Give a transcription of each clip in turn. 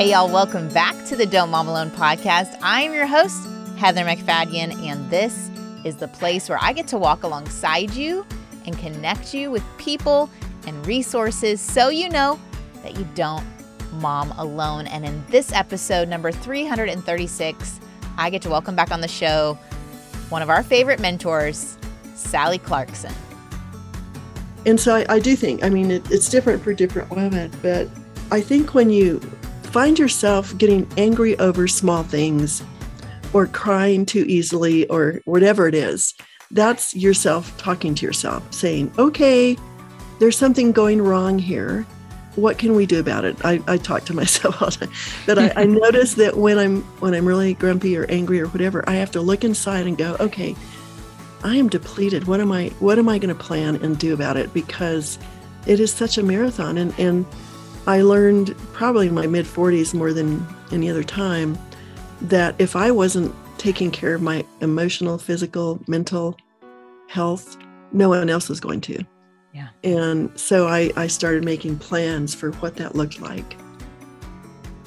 Hey, y'all, welcome back to the Don't Mom Alone podcast. I'm your host, Heather MacFadyen, and this is the place where I get to walk alongside you and connect you with people and resources so you know that you don't mom alone. And in this episode, number 336, I get to welcome back on the show one of our favorite mentors, Sally Clarkson. And so I, I do think, I mean, it, it's different for different women, but I think when you find yourself getting angry over small things or crying too easily or whatever it is, that's yourself talking to yourself, saying, okay, there's something going wrong here. What can we do about it? I, I talk to myself all the time, but I, I notice that when I'm when I'm really grumpy or angry or whatever, I have to look inside and go, okay, I am depleted. What am I what am I going to plan and do about it? Because it is such a marathon and, and I learned probably in my mid 40s more than any other time that if I wasn't taking care of my emotional, physical, mental health, no one else was going to. Yeah. And so I, I started making plans for what that looked like.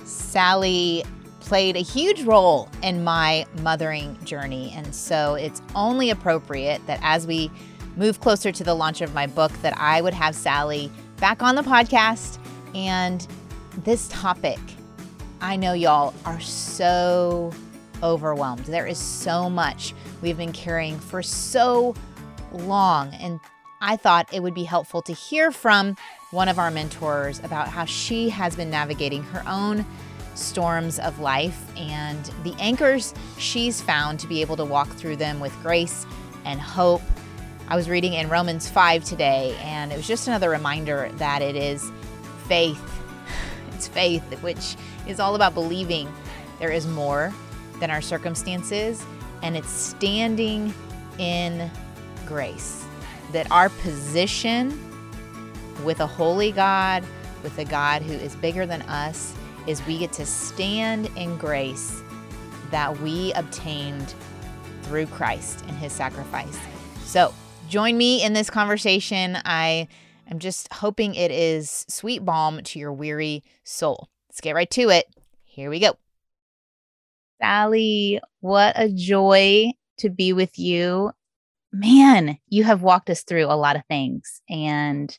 Sally played a huge role in my mothering journey. And so it's only appropriate that as we move closer to the launch of my book, that I would have Sally back on the podcast and this topic, I know y'all are so overwhelmed. There is so much we've been carrying for so long. And I thought it would be helpful to hear from one of our mentors about how she has been navigating her own storms of life and the anchors she's found to be able to walk through them with grace and hope. I was reading in Romans 5 today, and it was just another reminder that it is faith. It's faith, which is all about believing there is more than our circumstances, and it's standing in grace. That our position with a holy God, with a God who is bigger than us, is we get to stand in grace that we obtained through Christ and his sacrifice. So, join me in this conversation. I I'm just hoping it is sweet balm to your weary soul. Let's get right to it. Here we go. Sally, what a joy to be with you. Man, you have walked us through a lot of things. And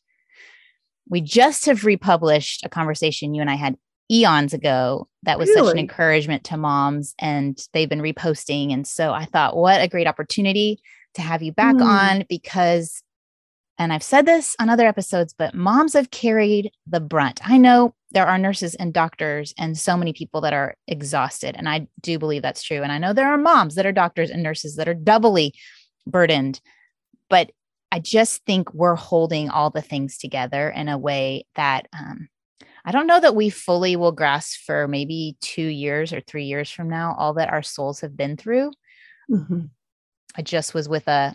we just have republished a conversation you and I had eons ago that was really? such an encouragement to moms, and they've been reposting. And so I thought, what a great opportunity to have you back mm. on because and I've said this on other episodes, but moms have carried the brunt. I know there are nurses and doctors and so many people that are exhausted. And I do believe that's true. And I know there are moms that are doctors and nurses that are doubly burdened. But I just think we're holding all the things together in a way that um, I don't know that we fully will grasp for maybe two years or three years from now, all that our souls have been through. Mm-hmm. I just was with a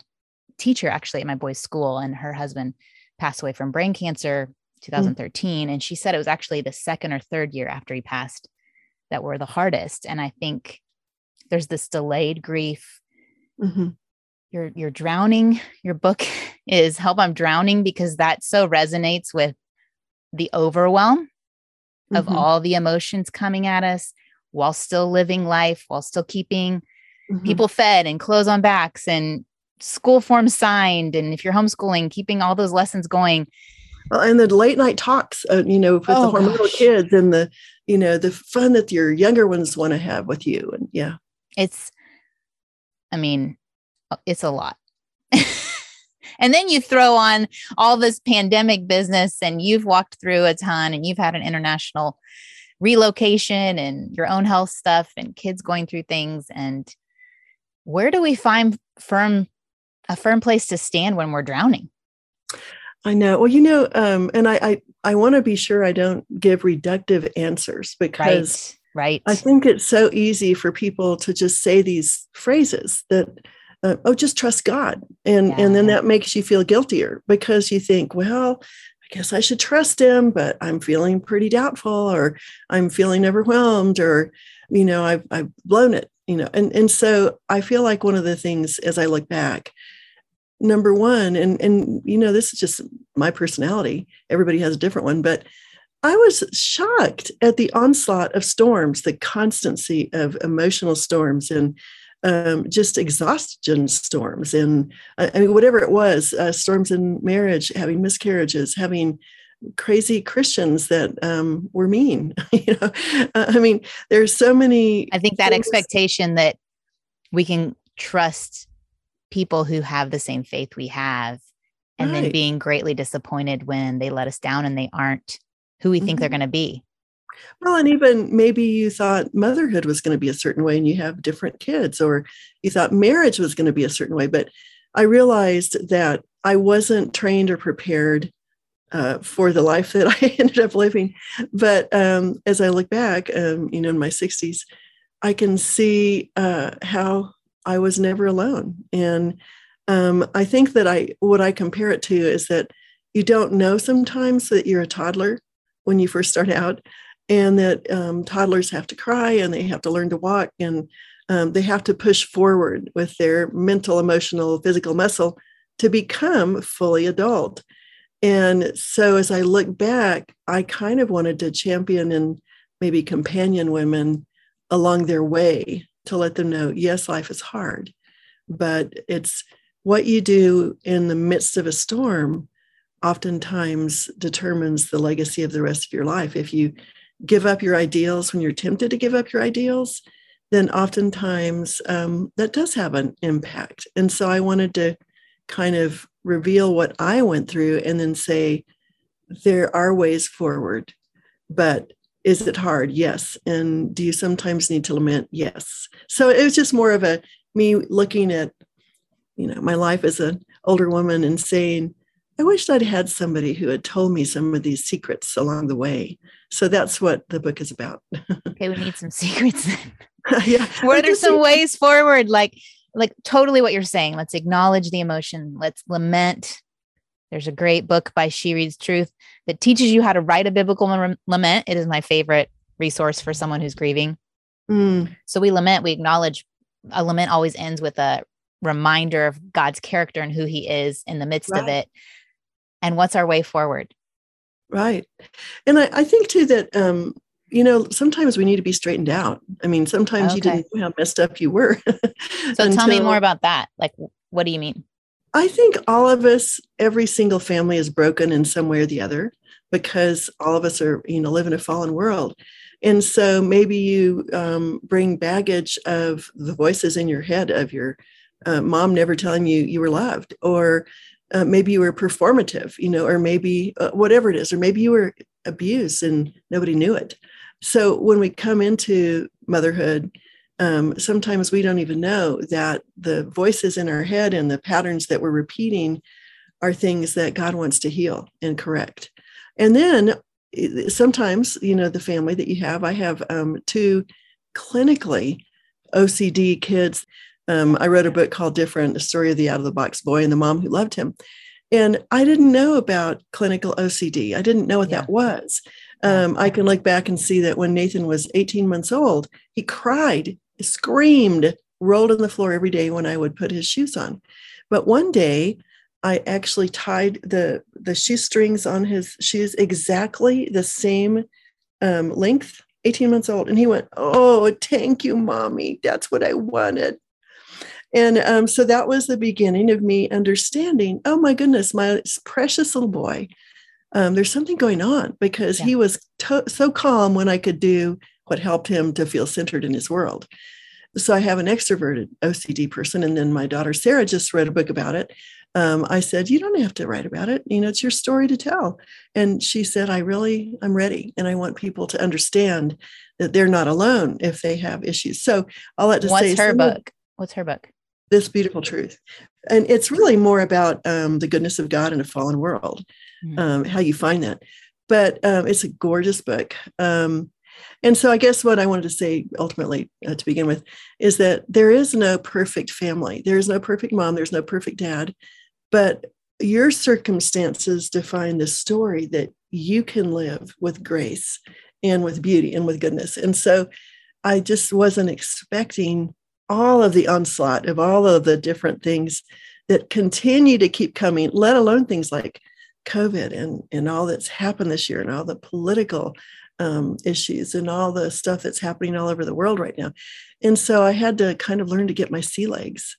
teacher actually at my boy's school, and her husband passed away from brain cancer 2013. Mm. And she said it was actually the second or third year after he passed that were the hardest. And I think there's this delayed grief. Mm-hmm. You're you're drowning. Your book is Help I'm Drowning because that so resonates with the overwhelm mm-hmm. of all the emotions coming at us while still living life, while still keeping mm-hmm. people fed and clothes on backs and school forms signed and if you're homeschooling keeping all those lessons going. Well, and the late night talks uh, you know with oh, the hormonal gosh. kids and the you know the fun that your younger ones want to have with you and yeah. It's i mean uh, it's a lot. And then you throw on all this pandemic business and you've walked through a ton and you've had an international relocation and your own health stuff and kids going through things and where do we find firm a firm place to stand when we're drowning. I know. Well, you know, um, and I I, I want to be sure I don't give reductive answers because right, right. I think it's so easy for people to just say these phrases that uh, oh just trust God and yeah. and then that makes you feel guiltier because you think well I guess I should trust him but I'm feeling pretty doubtful or I'm feeling overwhelmed or you know I've I've blown it you know and and so I feel like one of the things as I look back number one and and you know this is just my personality everybody has a different one but I was shocked at the onslaught of storms, the constancy of emotional storms, and um, just exhaustion storms, and uh, I mean, whatever it was, uh, storms in marriage, having miscarriages, having crazy Christians that um, were mean. you know, uh, I mean, there's so many. I think that things. expectation that we can trust people who have the same faith we have, and right. then being greatly disappointed when they let us down and they aren't who we think mm-hmm. they're going to be. Well, and even maybe you thought motherhood was going to be a certain way and you have different kids, or you thought marriage was going to be a certain way. But I realized that I wasn't trained or prepared uh, for the life that I ended up living. But um, as I look back, um, you know, in my 60s, I can see uh, how I was never alone. And um, I think that I, what I compare it to is that you don't know sometimes that you're a toddler when you first start out, and that um, toddlers have to cry and they have to learn to walk and um, they have to push forward with their mental, emotional, physical muscle to become fully adult. And so as I look back, I kind of wanted to champion and maybe companion women along their way to let them know yes, life is hard, but it's what you do in the midst of a storm oftentimes determines the legacy of the rest of your life. If you give up your ideals when you're tempted to give up your ideals, then oftentimes um, that does have an impact. And so I wanted to kind of reveal what I went through and then say, there are ways forward, but is it hard? Yes. And do you sometimes need to lament? Yes. So it was just more of a me looking at, you know, my life as an older woman and saying, I wished I'd had somebody who had told me some of these secrets along the way. So that's what the book is about. okay, we need some secrets. yeah. What are some ways forward? Like, like totally what you're saying. Let's acknowledge the emotion. Let's lament. There's a great book by She Reads Truth that teaches you how to write a biblical lament. It is my favorite resource for someone who's grieving. Mm. So we lament, we acknowledge. A lament always ends with a reminder of God's character and who He is in the midst right. of it and what's our way forward right and i, I think too that um you know sometimes we need to be straightened out i mean sometimes okay. you didn't know how messed up you were so until, tell me more about that like what do you mean i think all of us every single family is broken in some way or the other because all of us are you know live in a fallen world and so maybe you um, bring baggage of the voices in your head of your uh, mom never telling you you were loved or uh, maybe you were performative, you know, or maybe uh, whatever it is, or maybe you were abused and nobody knew it. So when we come into motherhood, um, sometimes we don't even know that the voices in our head and the patterns that we're repeating are things that God wants to heal and correct. And then sometimes, you know, the family that you have, I have um, two clinically OCD kids um, I wrote a book called Different, a story of the out of the box boy and the mom who loved him. And I didn't know about clinical OCD. I didn't know what yeah. that was. Um, I can look back and see that when Nathan was 18 months old, he cried, screamed, rolled on the floor every day when I would put his shoes on. But one day, I actually tied the the shoestrings on his shoes exactly the same um, length, 18 months old. And he went, Oh, thank you, mommy. That's what I wanted. And um, so that was the beginning of me understanding oh my goodness, my precious little boy, um, there's something going on because yeah. he was to- so calm when I could do what helped him to feel centered in his world. So I have an extroverted OCD person. And then my daughter Sarah just read a book about it. Um, I said, You don't have to write about it. You know, it's your story to tell. And she said, I really, I'm ready. And I want people to understand that they're not alone if they have issues. So I'll let just What's say her book? What's her book? this beautiful truth and it's really more about um, the goodness of god in a fallen world mm-hmm. um, how you find that but um, it's a gorgeous book um, and so i guess what i wanted to say ultimately uh, to begin with is that there is no perfect family. There is no perfect mom. There's no perfect dad. But your circumstances define the story that you can live with grace and with beauty and with goodness. And so i just wasn't expecting all of the onslaught of all of the different things that continue to keep coming, let alone things like COVID and, and all that's happened this year and all the political um, issues and all the stuff that's happening all over the world right now. And so I had to kind of learn to get my sea legs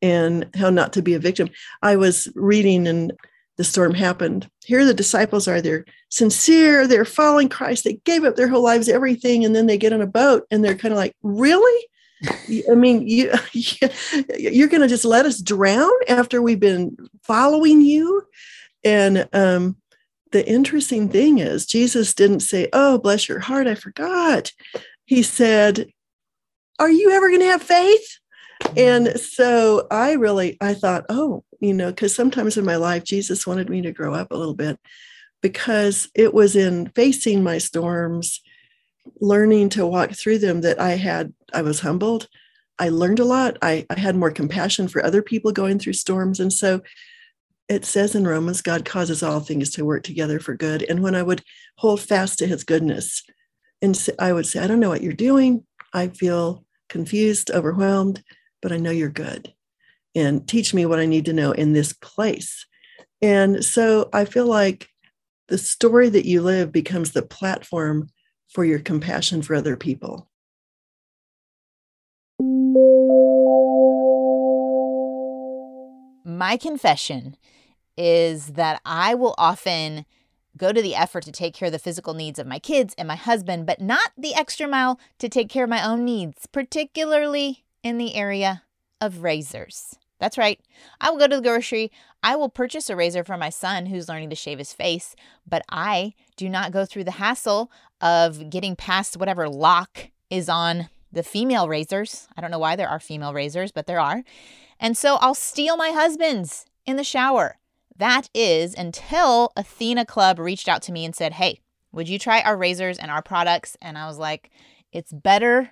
and how not to be a victim. I was reading and the storm happened. Here the disciples are, they're sincere, they're following Christ, they gave up their whole lives, everything, and then they get on a boat and they're kind of like, really? I mean, you, you're going to just let us drown after we've been following you? And um, the interesting thing is, Jesus didn't say, Oh, bless your heart, I forgot. He said, Are you ever going to have faith? And mm-hmm. so I really, I thought, oh, you know, because sometimes in my life, Jesus wanted me to grow up a little bit because it was in facing my storms, learning to walk through them that I had, I was humbled. I learned a lot. I, I had more compassion for other people going through storms. And so it says in Romans, God causes all things to work together for good. And when I would hold fast to his goodness, and I would say, I don't know what you're doing. I feel confused, overwhelmed, but I know you're good. And teach me what I need to know in this place. And so I feel like the story that you live becomes the platform for your compassion for other people. My confession is that I will often go to the effort to take care of the physical needs of my kids and my husband, but not the extra mile to take care of my own needs, particularly in the area of razors. That's right. I will go to the grocery. I will purchase a razor for my son who's learning to shave his face, but I do not go through the hassle of getting past whatever lock is on the female razors. I don't know why there are female razors, but there are. And so I'll steal my husband's in the shower. That is until Athena Club reached out to me and said, Hey, would you try our razors and our products? And I was like, It's better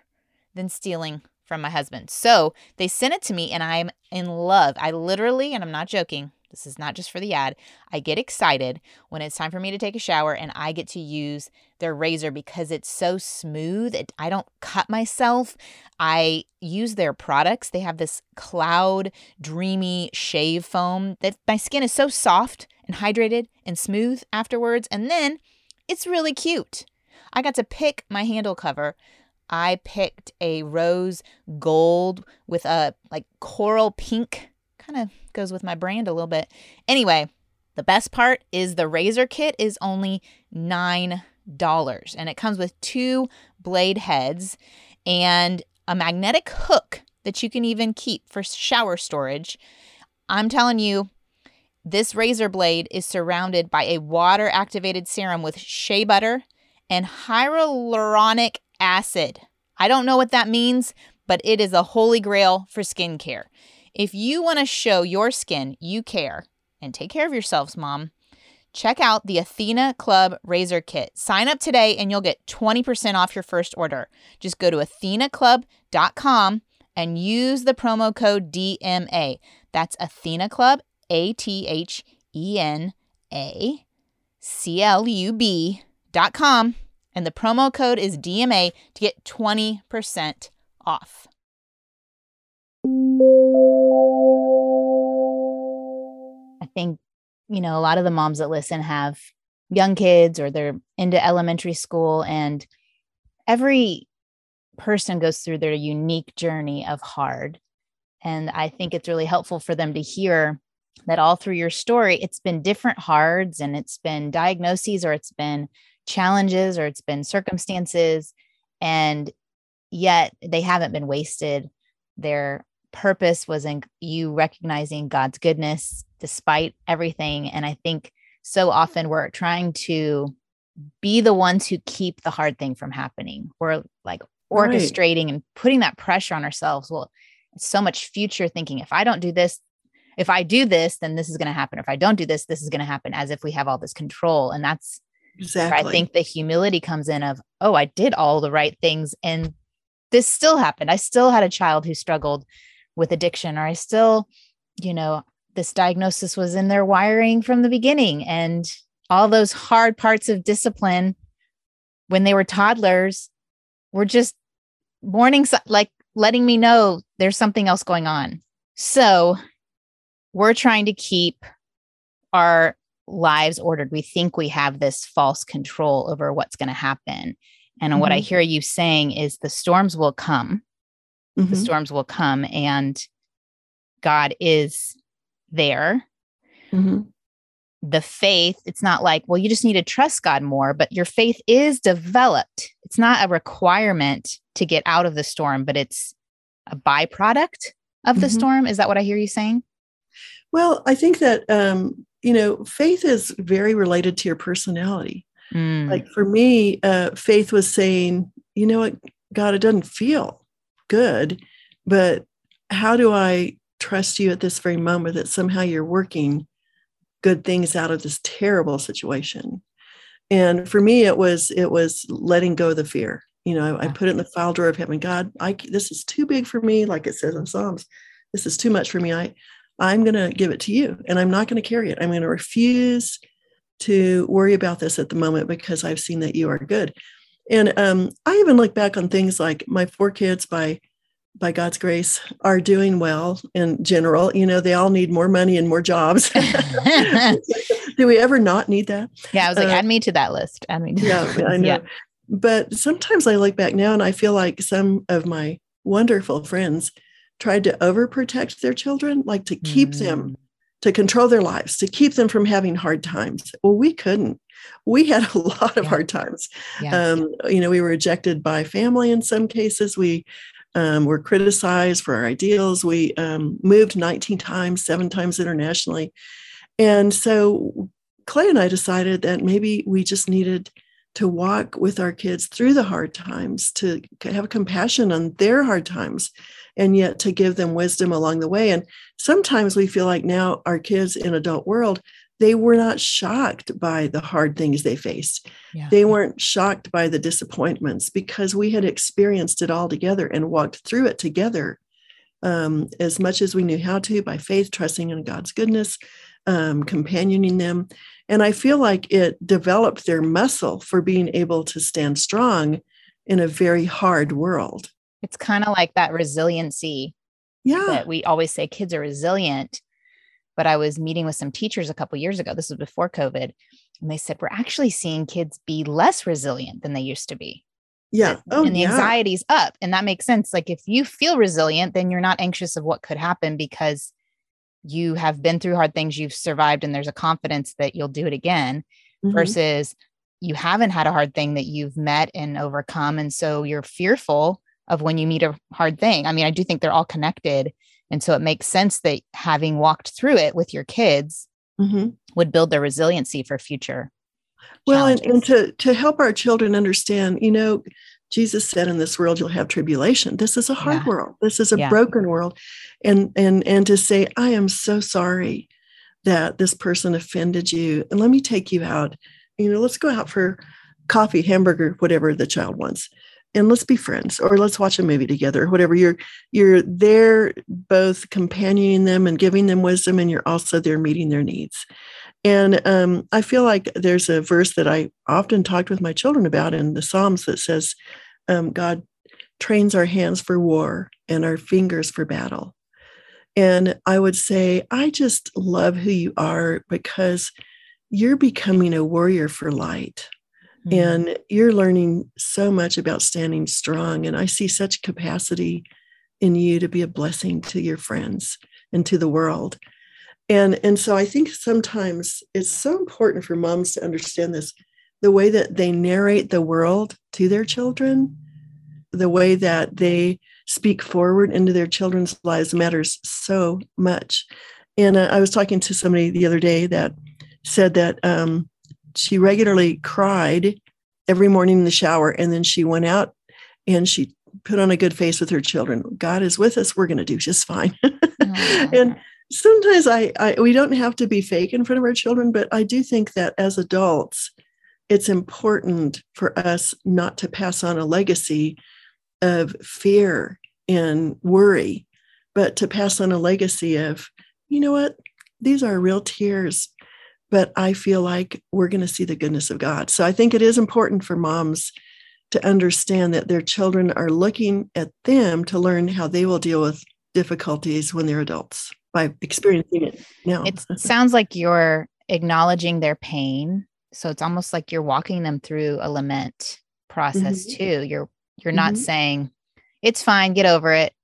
than stealing from my husband. So they sent it to me and I'm in love. I literally, and I'm not joking, this is not just for the ad. I get excited when it's time for me to take a shower and I get to use their razor because it's so smooth. It, I don't cut myself. I use their products. They have this cloud dreamy shave foam that my skin is so soft and hydrated and smooth afterwards. And then it's really cute. I got to pick my handle cover. I picked a rose gold with a like coral pink kind of goes with my brand a little bit. Anyway, the best part is the razor kit is only $9 and it comes with two blade heads and a magnetic hook that you can even keep for shower storage. I'm telling you, this razor blade is surrounded by a water activated serum with shea butter and hyaluronic acid. I don't know what that means, but it is a holy grail for skincare. If you want to show your skin you care and take care of yourselves, mom, check out the Athena Club Razor Kit. Sign up today and you'll get 20% off your first order. Just go to athenaclub.com and use the promo code DMA. That's Athena Club, A T H E N A C L U B.com. And the promo code is DMA to get 20% off. I think, you know, a lot of the moms that listen have young kids or they're into elementary school, and every person goes through their unique journey of hard. And I think it's really helpful for them to hear that all through your story, it's been different hards and it's been diagnoses or it's been challenges or it's been circumstances. And yet they haven't been wasted. Their purpose was in you recognizing God's goodness despite everything. And I think so often we're trying to be the ones who keep the hard thing from happening. We're like orchestrating right. and putting that pressure on ourselves. Well, it's so much future thinking. If I don't do this, if I do this, then this is going to happen. If I don't do this, this is going to happen as if we have all this control. And that's exactly. I think the humility comes in of, oh, I did all the right things and this still happened. I still had a child who struggled with addiction, or I still, you know, this diagnosis was in their wiring from the beginning. And all those hard parts of discipline when they were toddlers were just warning, like letting me know there's something else going on. So we're trying to keep our lives ordered, we think we have this false control over what's going to happen. And mm-hmm. what I mm-hmm. hear you saying is the storms will come. Mm-hmm. The storms will come and God is there. Mm-hmm. The faith, it's not like, well, you just need to trust God more, but your faith is developed. It's not a requirement to get out of the storm, but it's a byproduct of the mm-hmm. storm. Is that what I hear you saying? Well, I think that um, you know, faith is very related to your personality. Mm. Like for me, uh, faith was saying, you know what, God, it doesn't feel good, but how do I trust you at this very moment that somehow you're working good things out of this terrible situation? And for me, it was it was letting go of the fear. You know, I, I put it in the file drawer of heaven. God, I this is too big for me, like it says in Psalms. This is too much for me. I I'm going to give it to you and I'm not going to carry it. I'm going to refuse to worry about this at the moment because I've seen that you are good. And um, I even look back on things like my four kids by by God's grace are doing well in general. You know, they all need more money and more jobs. Do we ever not need that? Yeah, I was like, uh, add me to that list. Add me. yeah, I know. Yeah. But sometimes I look back now and I feel like some of my wonderful friends tried to overprotect their children, like to keep mm. them, to control their lives, to keep them from having hard times. Well, we couldn't. We had a lot of yeah. hard times. Yeah. Um, you know, we were rejected by family in some cases. We um, were criticized for our ideals. We um, moved 19 times, seven times internationally. And so Clay and I decided that maybe we just needed to walk with our kids through the hard times, to have compassion on their hard times, and yet to give them wisdom along the way. And sometimes we feel like now our kids in adult world, they were not shocked by the hard things they faced. Yeah. They weren't shocked by the disappointments because we had experienced it all together and walked through it together um, as much as we knew how to by faith, trusting in God's goodness, um, companioning them. And I feel like it developed their muscle for being able to stand strong in a very hard world. It's kind of like that resiliency. Yeah. That we always say kids are resilient. But I was meeting with some teachers a couple years ago. This was before COVID. And they said, we're actually seeing kids be less resilient than they used to be. Yeah. Oh, and the yeah. anxiety's up. And that makes sense. Like if you feel resilient, then you're not anxious of what could happen because you have been through hard things, you've survived, and there's a confidence that you'll do it again mm-hmm. versus you haven't had a hard thing that you've met and overcome. And so you're fearful of when you meet a hard thing. I mean, I do think they're all connected. And so it makes sense that having walked through it with your kids mm-hmm. would build their resiliency for future. Well, and, and to, to help our children understand, you know, Jesus said, in this world, you'll have tribulation. This is a hard yeah. world. This is a yeah. broken world. And, and, and to say, I am so sorry that this person offended you. And let me take you out. You know, let's go out for coffee, hamburger, whatever the child wants and let's be friends or let's watch a movie together whatever. You're you're there both companioning them and giving them wisdom and you're also there meeting their needs. And um, i feel like there's a verse that i often talked with my children about in the psalms that says um, god trains our hands for war and our fingers for battle. And i would say i just love who you are because you're becoming a warrior for light Mm-hmm. And you're learning so much about standing strong. And I see such capacity in you to be a blessing to your friends and to the world. And, and so I think sometimes it's so important for moms to understand this the way that they narrate the world to their children, the way that they speak forward into their children's lives matters so much. And uh, I was talking to somebody the other day that said that um, she regularly cried every morning in the shower and then she went out and she put on a good face with her children. God is with us. We're going to do just fine. And sometimes I, I we don't have to be fake in front of our children but i do think that as adults it's important for us not to pass on a legacy of fear and worry but to pass on a legacy of you know what? These are real tears but I feel like we're going to see the goodness of God. So I think it is important for moms to understand that their children are looking at them to learn how they will deal with difficulties when they're adults by experiencing it now. It sounds like you're acknowledging their pain. So it's almost like you're walking them through a lament process Mhm. too. You're you're not Mhm. saying it's fine, get over it,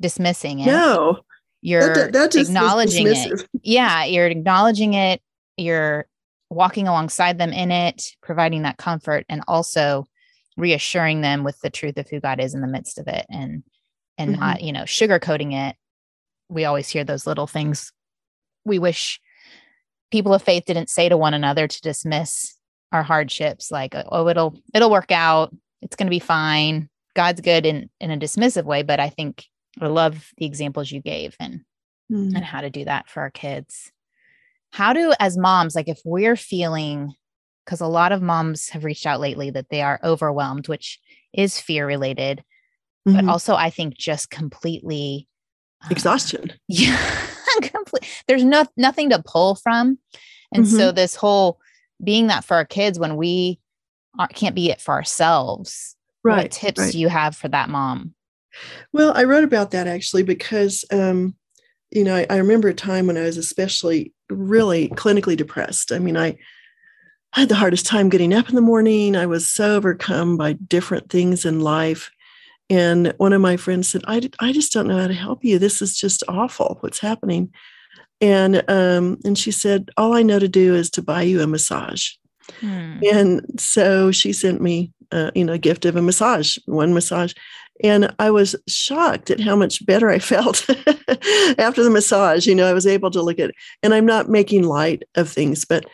dismissing it. No, You're that, that just acknowledging it. Yeah, you're acknowledging it. You're walking alongside them in it, providing that comfort and also reassuring them with the truth of who God is in the midst of it and and Mhm. not, you know, sugarcoating it. We always hear those little things we wish people of faith didn't say to one another to dismiss our hardships like oh it'll it'll work out it's going to be fine god's good in in a dismissive way but i think i love the examples you gave and Mm. and how to do that for our kids how do as moms like if we're feeling because a lot of moms have reached out lately that they are overwhelmed which is fear related but Mhm. also i think just completely uh, exhaustion. yeah complete there's no nothing to pull from and Mm-hmm. so this whole being that for our kids when we aren't, can't be it for ourselves Right. what tips right. do you have for that mom Well, I wrote about that actually because, um, you know, I, I remember a time when I was especially really clinically depressed. I mean, I had the hardest time getting up in the morning. I was so overcome by different things in life. And one of my friends said, I, I just don't know how to help you. This is just awful what's happening. And um, and she said, All I know to do is to buy you a massage. Hmm. And so she sent me, uh, you know, a gift of a massage, one massage. And I was shocked at how much better I felt after the massage. You know, I was able to look at, and I'm not making light of things, but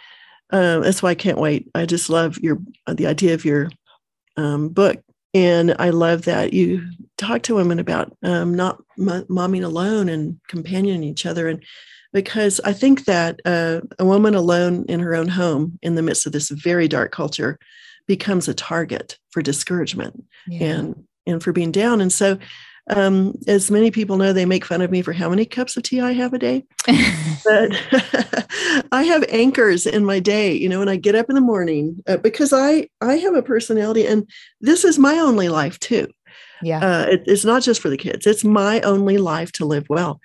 uh, that's why I can't wait. I just love your the idea of your um, book, and I love that you talk to women about um, not m- momming alone and companioning each other, and because I think that uh, a woman alone in her own home in the midst of this very dark culture becomes a target for discouragement Yeah. and and for being down. And so, um, as many people know, they make fun of me for how many cups of tea I have a day. But I have anchors in my day. You know, when I get up in the morning, uh, because I I have a personality, and this is my only life too. yeah Uh, it, it's not just for the kids; it's my only life to live well.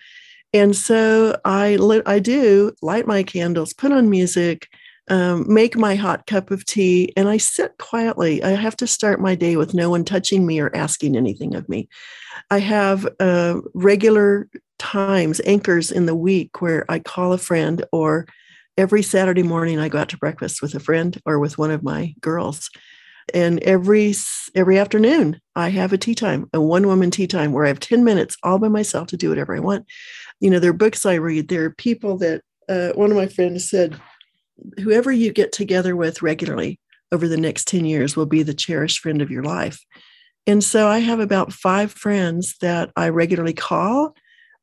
And so I li- I do light my candles, put on music, um, make my hot cup of tea, and I sit quietly. I have to start my day with no one touching me or asking anything of me. I have uh, regular times, anchors in the week where I call a friend, or every Saturday morning I go out to breakfast with a friend or with one of my girls. And every every afternoon I have a tea time, a one woman tea time where I have ten minutes all by myself to do whatever I want. You know, there are books I read. There are people that uh, one of my friends said, whoever you get together with regularly over the next 10 years will be the cherished friend of your life. And so I have about five friends that I regularly call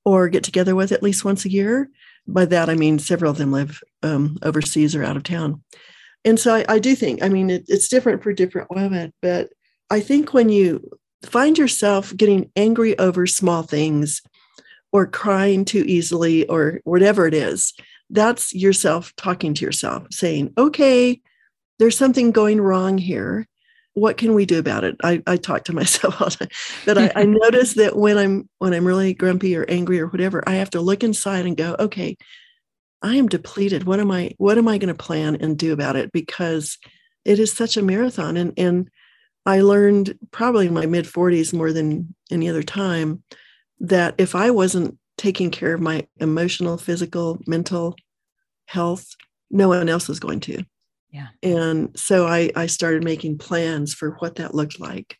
or get together with at least once a year. By that, I mean several of them live um, overseas or out of town. And so I, I do think, I mean, it, it's different for different women, but I think when you find yourself getting angry over small things or crying too easily or whatever it is, that's yourself talking to yourself saying, okay, there's something going wrong here. What can we do about it? I, I talk to myself all the time, but I, I notice that when I'm when I'm really grumpy or angry or whatever, I have to look inside and go, okay, I am depleted. What am I what am I going to plan and do about it? Because it is such a marathon. And and I learned probably in my mid 40s more than any other time that if I wasn't taking care of my emotional, physical, mental health, no one else was going to. Yeah. And so I, I started making plans for what that looked like.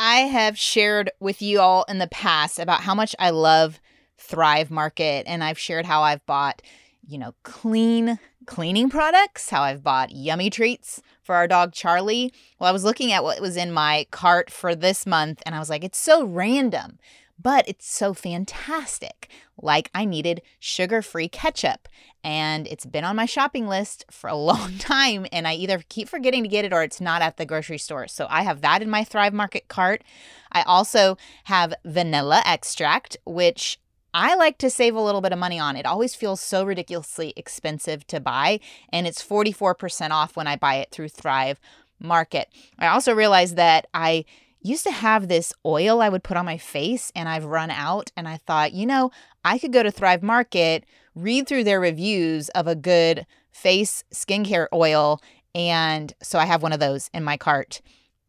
I have shared with you all in the past about how much I love Thrive Market and I've shared how I've bought, you know, clean cleaning products, how I've bought yummy treats for our dog Charlie. Well, I was looking at what was in my cart for this month and I was like, it's so random, but it's so fantastic. Like I needed sugar-free ketchup and it's been on my shopping list for a long time and I either keep forgetting to get it or it's not at the grocery store. So I have that in my Thrive Market cart. I also have vanilla extract which I like to save a little bit of money on. It always feels so ridiculously expensive to buy and it's 44% off when I buy it through Thrive Market. I also realized that I used to have this oil I would put on my face and I've run out. And I thought, you know, I could go to Thrive Market, read through their reviews of a good face skincare oil. And so I have one of those in my cart.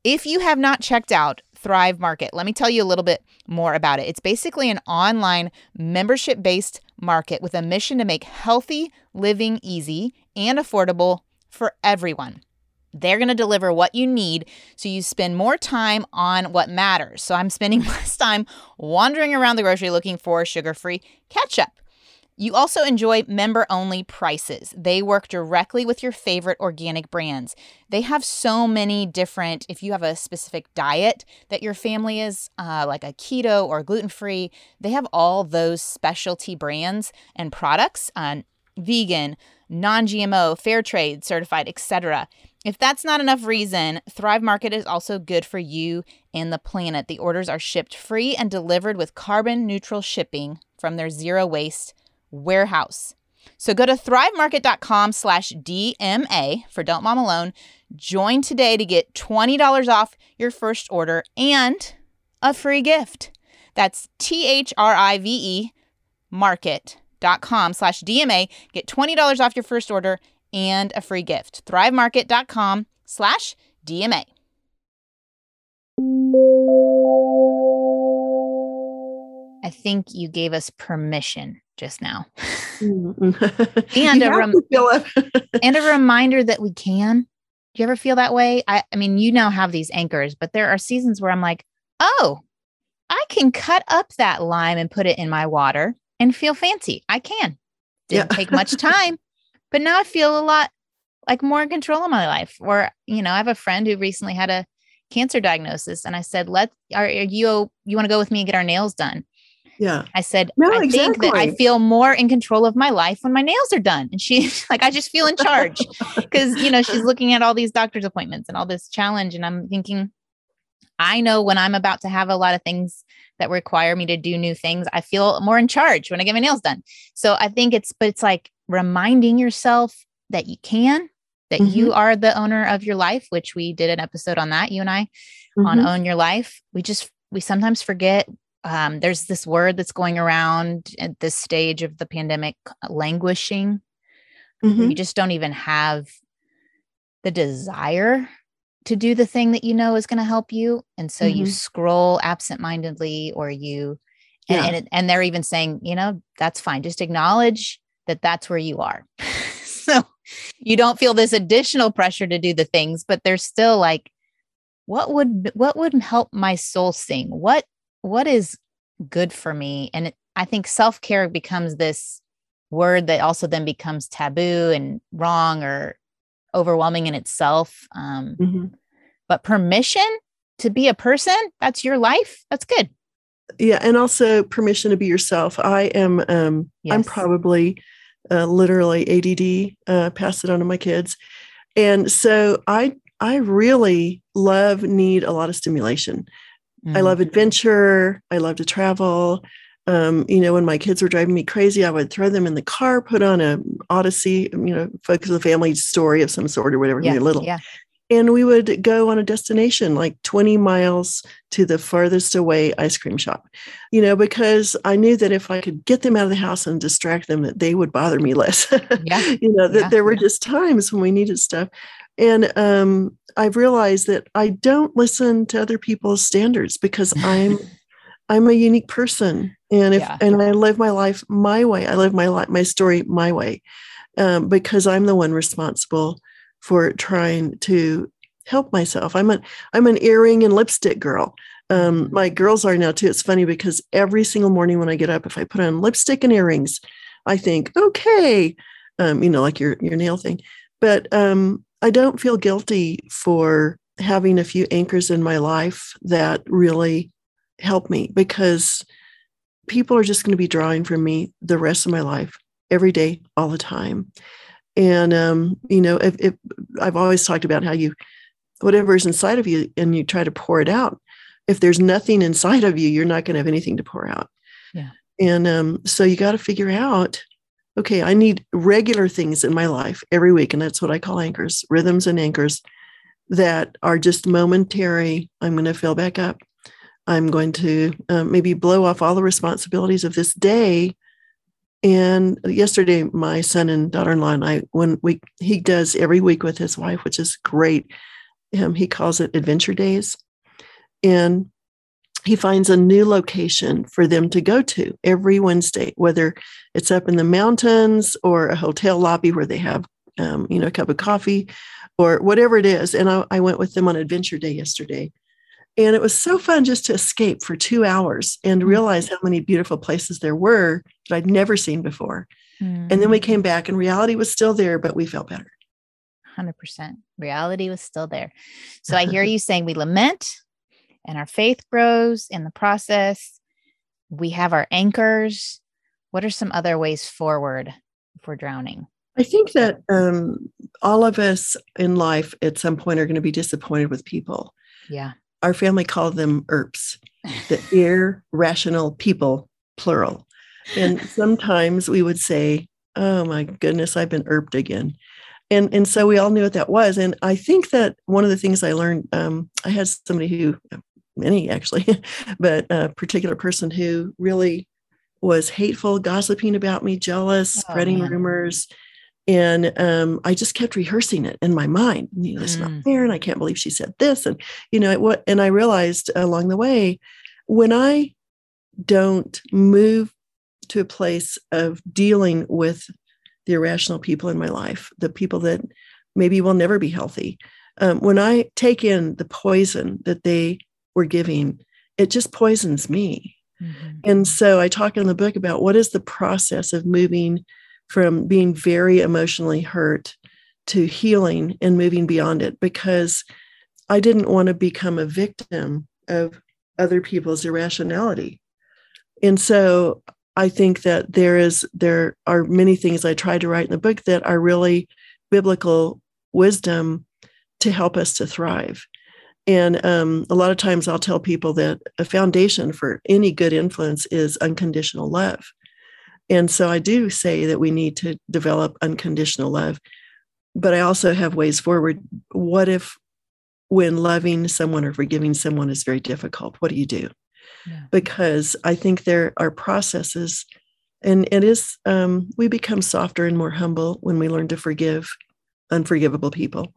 If you have not checked out Thrive Market, let me tell you a little bit more about it. It's basically an online membership based market with a mission to make healthy living easy and affordable for everyone. They're going to deliver what you need so you spend more time on what matters. So I'm spending less time wandering around the grocery looking for sugar free ketchup. You also enjoy member only prices. They work directly with your favorite organic brands. They have so many different, if you have a specific diet that your family is, uh, like a keto or gluten free, they have all those specialty brands and products uh, vegan, non GMO, fair trade certified, etc. If that's not enough reason, Thrive Market is also good for you and the planet. The orders are shipped free and delivered with carbon neutral shipping from their zero waste warehouse. So go to thrivemarket.com slash DMA for Don't Mom Alone. Join today to get $20 off your first order and a free gift. That's T H R I V E market.com slash DMA. Get $20 off your first order and a free gift. Thrivemarket.com slash DMA. I think you gave us permission just now. Mm-hmm. and, a rem- and a reminder that we can. Do you ever feel that way? I, I mean, you now have these anchors, but there are seasons where I'm like, oh, I can cut up that lime and put it in my water and feel fancy. I can. Didn't yeah. take much time, but now I feel a lot like more in control of my life. Or, you know, I have a friend who recently had a cancer diagnosis and I said, let are, are you you want to go with me and get our nails done? Yeah. I said, no, I exactly. think that I feel more in control of my life when my nails are done. And she's like, I just feel in charge because, you know, she's looking at all these doctor's appointments and all this challenge. And I'm thinking, I know when I'm about to have a lot of things that require me to do new things, I feel more in charge when I get my nails done. So I think it's, but it's like reminding yourself that you can, that mm-hmm. you are the owner of your life, which we did an episode on that, you and I, mm-hmm. on own your life. We just, we sometimes forget um, there's this word that's going around at this stage of the pandemic languishing mm-hmm. you just don't even have the desire to do the thing that you know is going to help you and so mm-hmm. you scroll absentmindedly or you and, yeah. and, and they're even saying you know that's fine just acknowledge that that's where you are so you don't feel this additional pressure to do the things but there's still like what would what would help my soul sing what what is good for me? And it, i think self-care becomes this word that also then becomes taboo and wrong or overwhelming in itself um, mm-hmm. but permission to be a person that's your life that's good. Yeah and also permission to be yourself. I am um yes. i'm probably uh, literally add uh, pass it on to my kids. And so i i really love need a lot of stimulation Mm-hmm. I love adventure. I love to travel. Um, you know, when my kids were driving me crazy, I would throw them in the car, put on a Odyssey, you know, focus the family story of some sort or whatever. Yeah, they're little. Yeah. And we would go on a destination like 20 miles to the farthest away ice cream shop, you know, because I knew that if I could get them out of the house and distract them, that they would bother me less. Yeah. you know, that yeah, there were just times when we needed stuff. And um, I've realized that I don't listen to other people's standards because I'm I'm a unique person, and if yeah. and I live my life my way. I live my life my story my way um, because I'm the one responsible for trying to help myself. I'm an I'm an earring and lipstick girl. Um, mm-hmm. my girls are now too. It's funny because every single morning when I get up, if I put on lipstick and earrings, I think, okay, um, you know, like your your nail thing. But um, I don't feel guilty for having a few anchors in my life that really help me because people are just going to be drawing from me the rest of my life, every day, all the time. And um, you know, if, if I've always talked about how you, whatever is inside of you, and you try to pour it out. If there's nothing inside of you, you're not going to have anything to pour out. Yeah. And um, so you got to figure out okay, I need regular things in my life every week. And that's what I call anchors, rhythms and anchors that are just momentary. I'm going to fill back up. I'm going to uh, maybe blow off all the responsibilities of this day. And yesterday, my son and daughter-in-law and I, when we he does every week with his wife, which is great. Um, he calls it adventure days, and he finds a new location for them to go to every Wednesday, whether it's up in the mountains or a hotel lobby where they have, um, you know, a cup of coffee or whatever it is. And I, I, went with them on adventure day yesterday. And it was so fun just to escape for two hours and mm-hmm. realize how many beautiful places there were that I'd never seen before. Mm-hmm. And then we came back and reality was still there, but we felt better. 100%. Reality was still there. So I hear you saying we lament, and our faith grows in the process. We have our anchors. What are some other ways forward if we're drowning? I think that um, all of us in life at some point are going to be disappointed with people. Yeah. Our family called them ERPs, the irrational people, plural. And sometimes we would say, Oh my goodness, I've been ERPed again. And, and so we all knew what that was. And I think that one of the things I learned, um, I had somebody who many actually, but a particular person who really was hateful, gossiping about me, jealous, oh, spreading man. rumors. And um, I just kept rehearsing it in my mind. You know, it's mm. not fair, and I can't believe she said this. And you know what? And I realized along the way, when I don't move to a place of dealing with the irrational people in my life, the people that maybe will never be healthy, um, when I take in the poison that they we're giving, it just poisons me. Mm-hmm. And so I talk in the book about what is the process of moving from being very emotionally hurt to healing and moving beyond it because I didn't want to become a victim of other people's irrationality. And so I think that there is there are many things I try to write in the book that are really biblical wisdom to help us to thrive. And um, a lot of times I'll tell people that a foundation for any good influence is unconditional love. And so I do say that we need to develop unconditional love. But I also have ways forward. What if, when loving someone or forgiving someone is very difficult, what do you do? Yeah. Because I think there are processes, and it is, um, we become softer and more humble when we learn to forgive unforgivable people.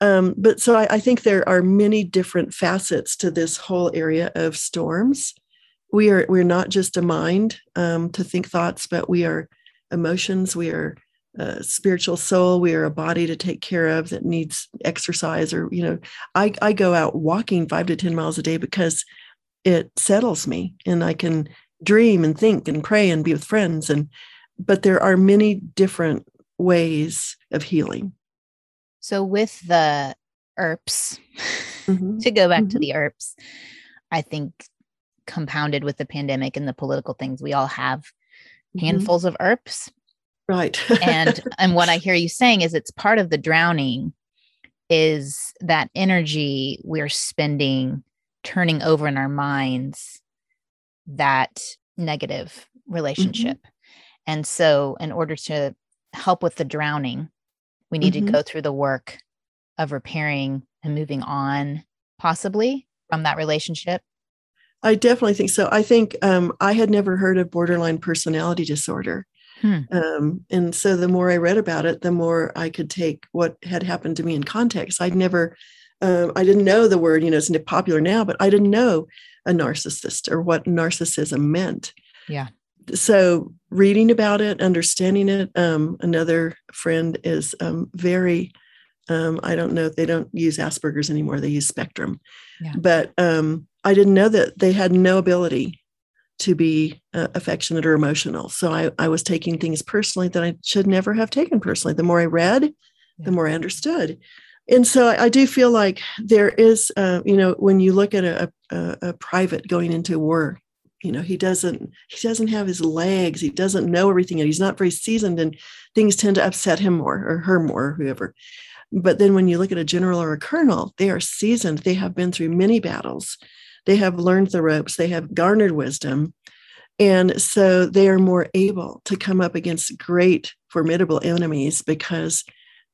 Um, but so I, I, think there are many different facets to this whole area of storms. We are we're not just a mind um, to think thoughts, but we are emotions. We are a spiritual soul. We are a body to take care of that needs exercise. Or you know, I I go out walking five to ten miles a day because it settles me, and I can dream and think and pray and be with friends. And but there are many different ways of healing. So with the ERPs, mm-hmm. to go back mm-hmm. to the ERPs, I think compounded with the pandemic and the political things, we all have mm-hmm. handfuls of ERPs. Right. and and what I hear you saying is it's part of the drowning is that energy we're spending turning over in our minds that negative mm-hmm. relationship. And so in order to help with the drowning, we need mm-hmm. to go through the work of repairing and moving on, possibly from that relationship. I definitely think so. I think um, I had never heard of borderline personality disorder. Hmm. Um, and so the more I read about it, the more I could take what had happened to me in context. I'd never, um, I didn't know the word, you know, it's popular now, but I didn't know a narcissist or what narcissism meant. Yeah so reading about it, understanding it. Um, another friend is um, very, um, I don't know, they don't use Asperger's anymore, they use Spectrum. Yeah. But um, I didn't know that they had no ability to be uh, affectionate or emotional. So I, I was taking things personally that I should never have taken personally. The more I read, yeah. the more I understood. And so I, I do feel like there is, uh, you know, when you look at a, a, a private going into war you know he doesn't he doesn't have his legs. He doesn't know everything and he's not very seasoned and things tend to upset him more or her more or whoever. But then when you look at a general or a colonel they are seasoned. They have been through many battles. They have learned the ropes. They have garnered wisdom. And so they are more able to come up against great formidable enemies because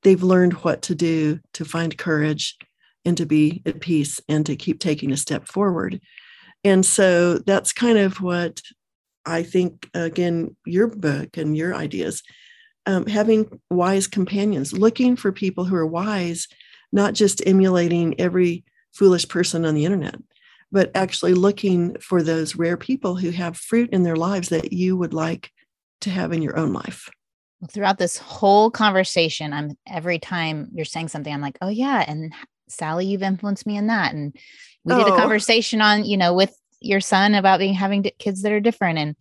they've learned what to do to find courage and to be at peace and to keep taking a step forward. And so that's kind of what I think, again, your book and your ideas, um, having wise companions, looking for people who are wise, not just emulating every foolish person on the internet, but actually looking for those rare people who have fruit in their lives that you would like to have in your own life. Well, throughout this whole conversation, I'm every time you're saying something, I'm like, oh yeah, and Sally, you've influenced me in that. And we oh. did a oh. conversation on, you know, with your son about being having kids that are different. And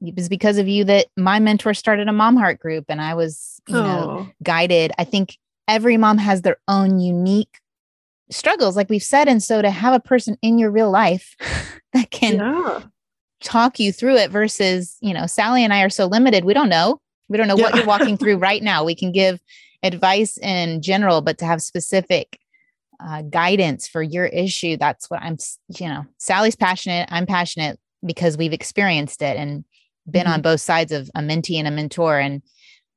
it was because of you that my mentor started a mom heart group and I was, you oh. know, guided. I think every mom has their own unique struggles, like we've said. And so to have a person in your real life that can yeah. talk you through it versus, you know, Sally and I are so limited, we don't know. We don't know yeah. what you're walking through right now. We can give advice in general, but to have specific uh, guidance for your issue, that's what I'm, you know, Sally's passionate. I'm passionate because we've experienced it and been mm-hmm. on both sides of a mentee and a mentor. And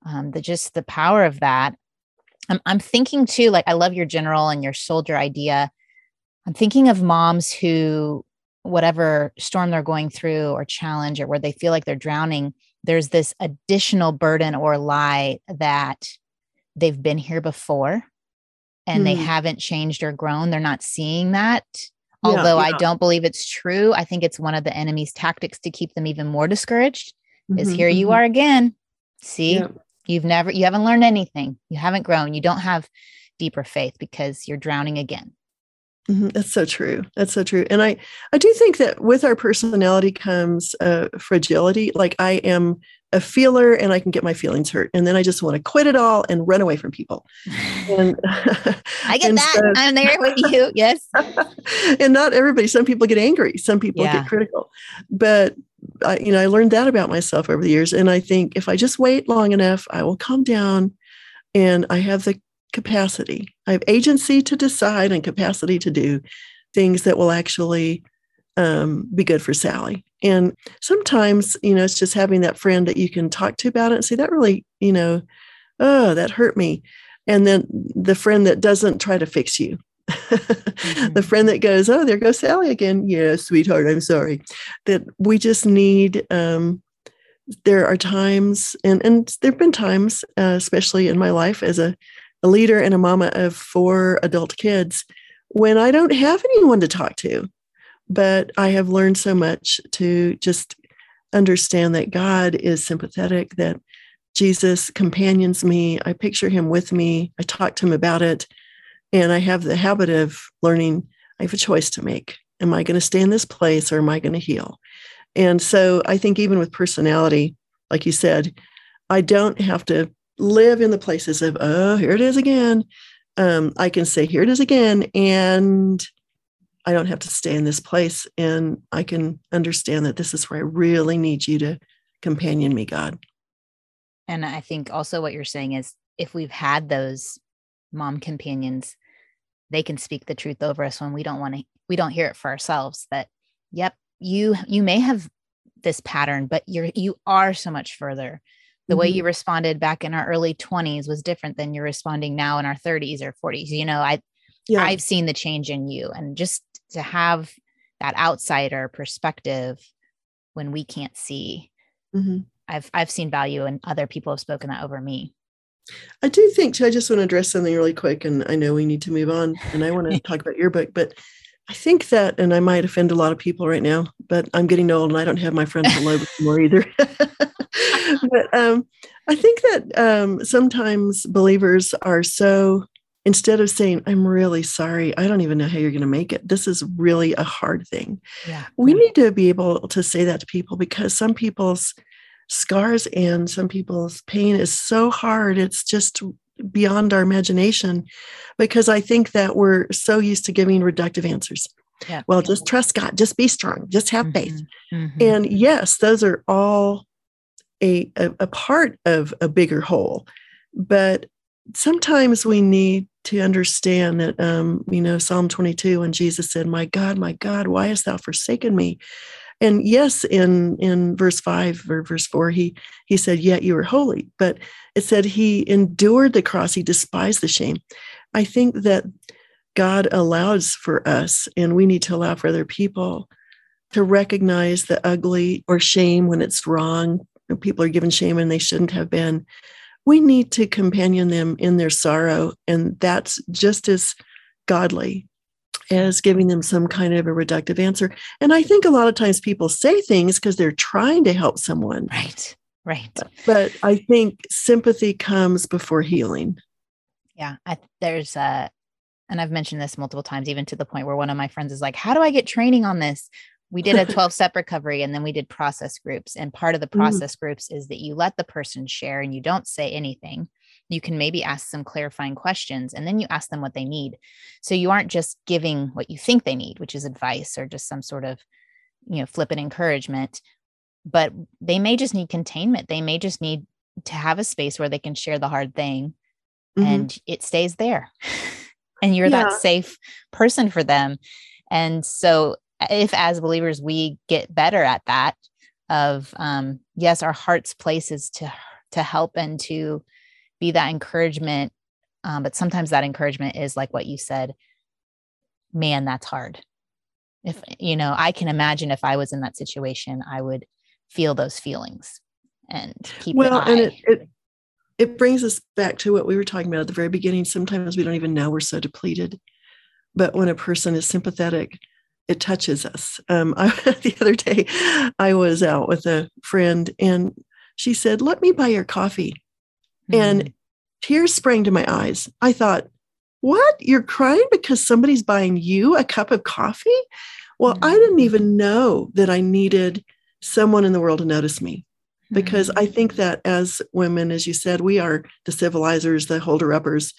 um, the just the power of that. I'm, I'm thinking too, like, I love your general and your soldier idea. I'm thinking of moms who, whatever storm they're going through or challenge or where they feel like they're drowning, there's this additional burden or lie that they've been here before and mm. they hmm. haven't changed or grown. They're not seeing that. Although yeah, yeah. I don't believe it's true, I think it's one of the enemy's tactics to keep them even more discouraged. Mm-hmm, is here mm-hmm. you are again. See, yeah. you've never, you haven't learned anything. You haven't grown. You don't have deeper faith because you're drowning again. Mm-hmm. That's so true. That's so true. And I, I do think that with our personality comes uh, fragility. Like I am a feeler and I can get my feelings hurt. And then I just want to quit it all and run away from people. And I get that. So, I'm there with you. Yes. and not everybody, some people get angry, some people yeah. get critical. But I, you know, I learned that about myself over the years. And I think if I just wait long enough, I will calm down and I have the capacity. I have agency to decide and capacity to do things that will actually um, be good for Sally. And sometimes, you know, it's just having that friend that you can talk to about it and say, that really, you know, oh, that hurt me. And then the friend that doesn't try to fix you. mm-hmm. The friend that goes, oh, there goes Sally again. Yeah, sweetheart, I'm sorry. That we just need, um, there are times, and, and there have been times, uh, especially in my life as a, a leader and a mama of four adult kids, when I don't have anyone to talk to but I have learned so much to just understand that God is sympathetic, that Jesus companions me. I picture him with me. I talk to him about it. And I have the habit of learning I have a choice to make. Am I going to stay in this place or am I going to heal? And so I think even with personality, like you said, I don't have to live in the places of, oh, here it is again. Um, I can say, here it is again. And I don't have to stay in this place. And I can understand that this is where I really need you to companion me, God. And I think also what you're saying is if we've had those mom companions, they can speak the truth over us when we don't want to, we don't hear it for ourselves that, yep, you, you may have this pattern, but you're, you are so much further. The mm-hmm. way you responded back in our early 20s was different than you're responding now in our 30s or 40s. You know, I, yeah. I've seen the change in you and just to have that outsider perspective when we can't see. Mm-hmm. I've I've seen value and other people have spoken that over me. I do think too, I just want to address something really quick and I know we need to move on and I want to talk about your book, but I think that, and I might offend a lot of people right now, but I'm getting old and I don't have my frontal lobe anymore either. but um, I think that um, sometimes believers are so instead of saying, I'm really sorry, I don't even know how you're going to make it. This is really a hard thing. Yeah. We need to be able to say that to people because some people's scars and some people's pain is so hard. It's just beyond our imagination because I think that we're so used to giving reductive answers. Yeah. Well, just trust God, just be strong, just have mm-hmm. faith. Mm-hmm. And yes, those are all a, a, a part of a bigger whole. But sometimes we need to understand that um, you know psalm 22 when jesus said my god my god why hast thou forsaken me and yes in in verse 5 or verse 4 he he said yet you are holy but it said he endured the cross he despised the shame i think that God allows for us, and we need to allow for other people to recognize the ugly or shame when it's wrong. People are given shame and they shouldn't have been. We need to companion them in their sorrow, and that's just as godly as giving them some kind of a reductive answer. And I think a lot of times people say things because they're trying to help someone. Right. Right. But I think sympathy comes before healing. Yeah. I, there's a, and I've mentioned this multiple times, even to the point where one of my friends is like, How do I get training on this? We did a 12 step recovery and then we did process groups. And part of the mm. process mm. groups is that you let the person share and you don't say anything you can maybe ask some clarifying questions and then you ask them what they need so you aren't just giving what you think they need which is advice or just some sort of you know flippant encouragement but they may just need containment they may just need to have a space where they can share the hard thing mm-hmm. and it stays there and you're yeah. that safe person for them and so if as believers we get better at that of um yes our heart's place is to to help and to be that encouragement. Um, but sometimes that encouragement is like what you said, man, that's hard. If, you know, I can imagine if I was in that situation, I would feel those feelings and keep well, and it, it, it brings us back to what we were talking about at the very beginning. Sometimes we don't even know we're so depleted. But when a person is sympathetic, it touches us. Um, I, the other day, I was out with a friend and she said, Let me buy your coffee. Mm-hmm. And tears sprang to my eyes. I thought, what? You're crying because somebody's buying you a cup of coffee? Well, mm-hmm. I didn't even know that I needed someone in the world to notice me because mm-hmm. I think that as women, as you said, we are the civilizers, the holder uppers.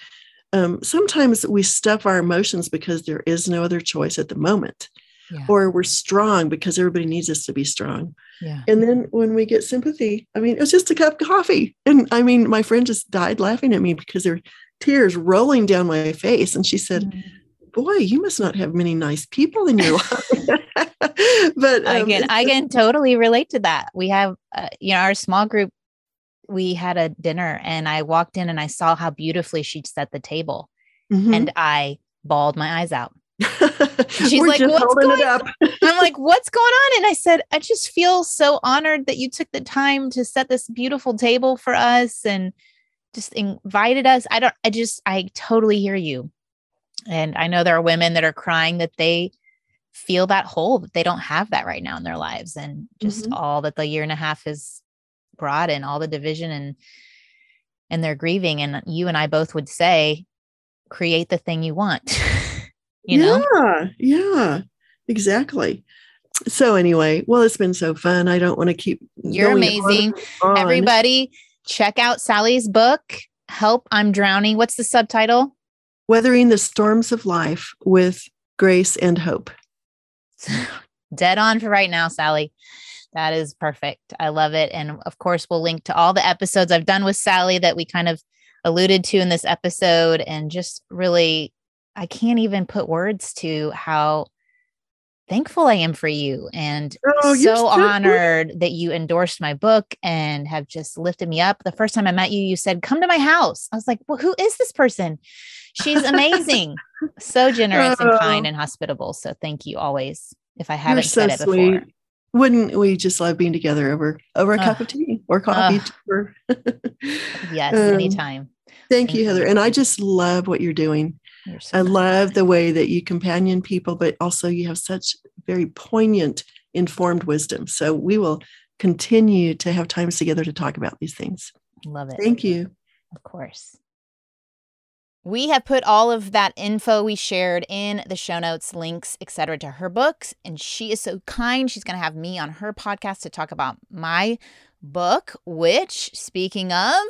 Um, sometimes we stuff our emotions because there is no other choice at the moment yeah. or we're strong because everybody needs us to be strong. Yeah. And then when we get sympathy, I mean, it's just a cup of coffee. And I mean, my friend just died laughing at me because there were tears rolling down my face. And she said, mm Boy, you must not have many nice people in your life. but um, I can I can totally relate to that. We have uh, you know our small group we had a dinner and I walked in and I saw how beautifully she set the table mm-hmm. and I bawled my eyes out. She's like, what's going on? I'm like, what's going on? And I said, I just feel so honored that you took the time to set this beautiful table for us and just invited us. I don't, I just, I totally hear you. And I know there are women that are crying that they feel that hole, that they don't have that right now in their lives. And just mm-hmm. all that the year and a half has brought and all the division and, and they're grieving. And you and I both would say, create the thing you want. you know? Yeah, yeah, exactly. So anyway, well, it's been so fun. I don't want to keep. You're amazing, on. everybody. Check out Sally's book. Help! I'm drowning. What's the subtitle? Weathering the storms of life with grace and hope. Dead on for right now, Sally. That is perfect. I love it. And of course, we'll link to all the episodes I've done with Sally that we kind of alluded to in this episode and just really I can't even put words to how thankful I am for you and oh, so honored that you endorsed my book and have just lifted me up. The first time I met you, you said, Come to my house. I was like, Well, who is this person? She's amazing. so generous and kind and hospitable. So thank you always. If I haven't so said it sweet. Wouldn't we just love being together over over a uh, cup of tea or coffee? Uh, yes, um, anytime. Thank, thank you, Heather. And I just love what you're doing. So I love the way that you companion people, but also you have such very poignant, informed wisdom. So we will continue to have times together to talk about these things. Love it. Thank you. Of course. We have put all of that info we shared in the show notes, links, etc., to her books. And she is so kind. She's going to have me on her podcast to talk about my book, which, speaking of,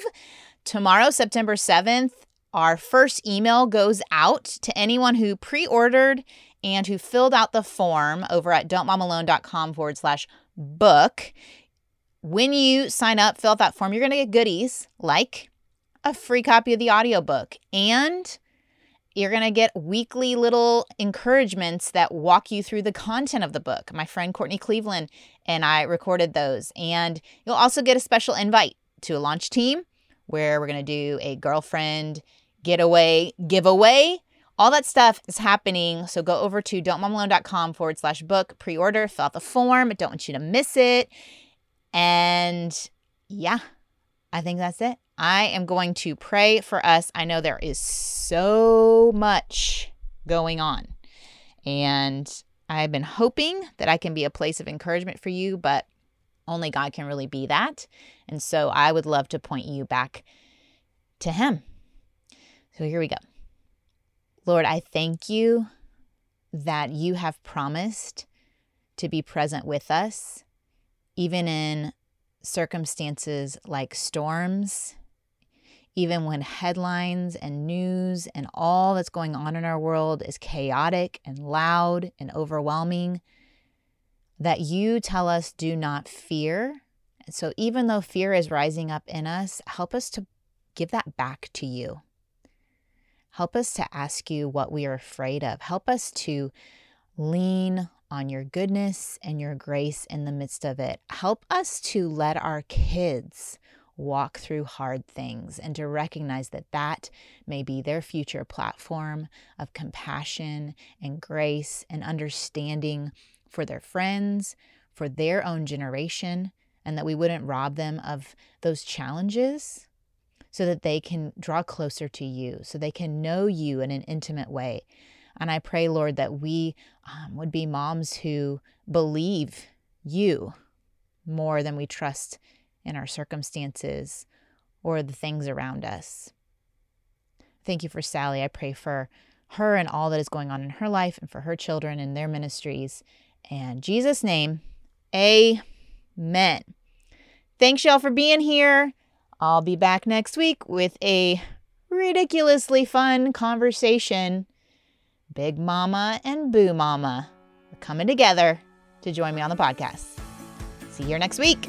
tomorrow, September 7th, our first email goes out to anyone who pre ordered and who filled out the form over at don'tmomalone.com forward slash book. When you sign up, fill out that form, you're going to get goodies like a free copy of the audiobook and you're going to get weekly little encouragements that walk you through the content of the book. My friend Courtney Cleveland and I recorded those. And you'll also get a special invite to a launch team where we're going to do a girlfriend getaway giveaway all that stuff is happening. So go over to don'tmomalone.com forward slash book, pre order, fill out the form. I don't want you to miss it. And yeah, I think that's it. I am going to pray for us. I know there is so much going on. And I've been hoping that I can be a place of encouragement for you, but only God can really be that. And so I would love to point you back to Him. So here we go. Lord, I thank you that you have promised to be present with us, even in circumstances like storms, even when headlines and news and all that's going on in our world is chaotic and loud and overwhelming, that you tell us do not fear. So, even though fear is rising up in us, help us to give that back to you. Help us to ask you what we are afraid of. Help us to lean on your goodness and your grace in the midst of it. Help us to let our kids walk through hard things and to recognize that that may be their future platform of compassion and grace and understanding for their friends, for their own generation, and that we wouldn't rob them of those challenges so that they can draw closer to you, so they can know you in an intimate way. And I pray, Lord, that we um, would be moms who believe you more than we trust in our circumstances or the things around us. Thank you for Sally. I pray for her and all that is going on in her life and for her children and their ministries. And Jesus' name, amen. Thanks, y'all, for being here. I'll be back next week with a ridiculously fun conversation. Big Mama and Boo Mama are coming together to join me on the podcast. See you here next week.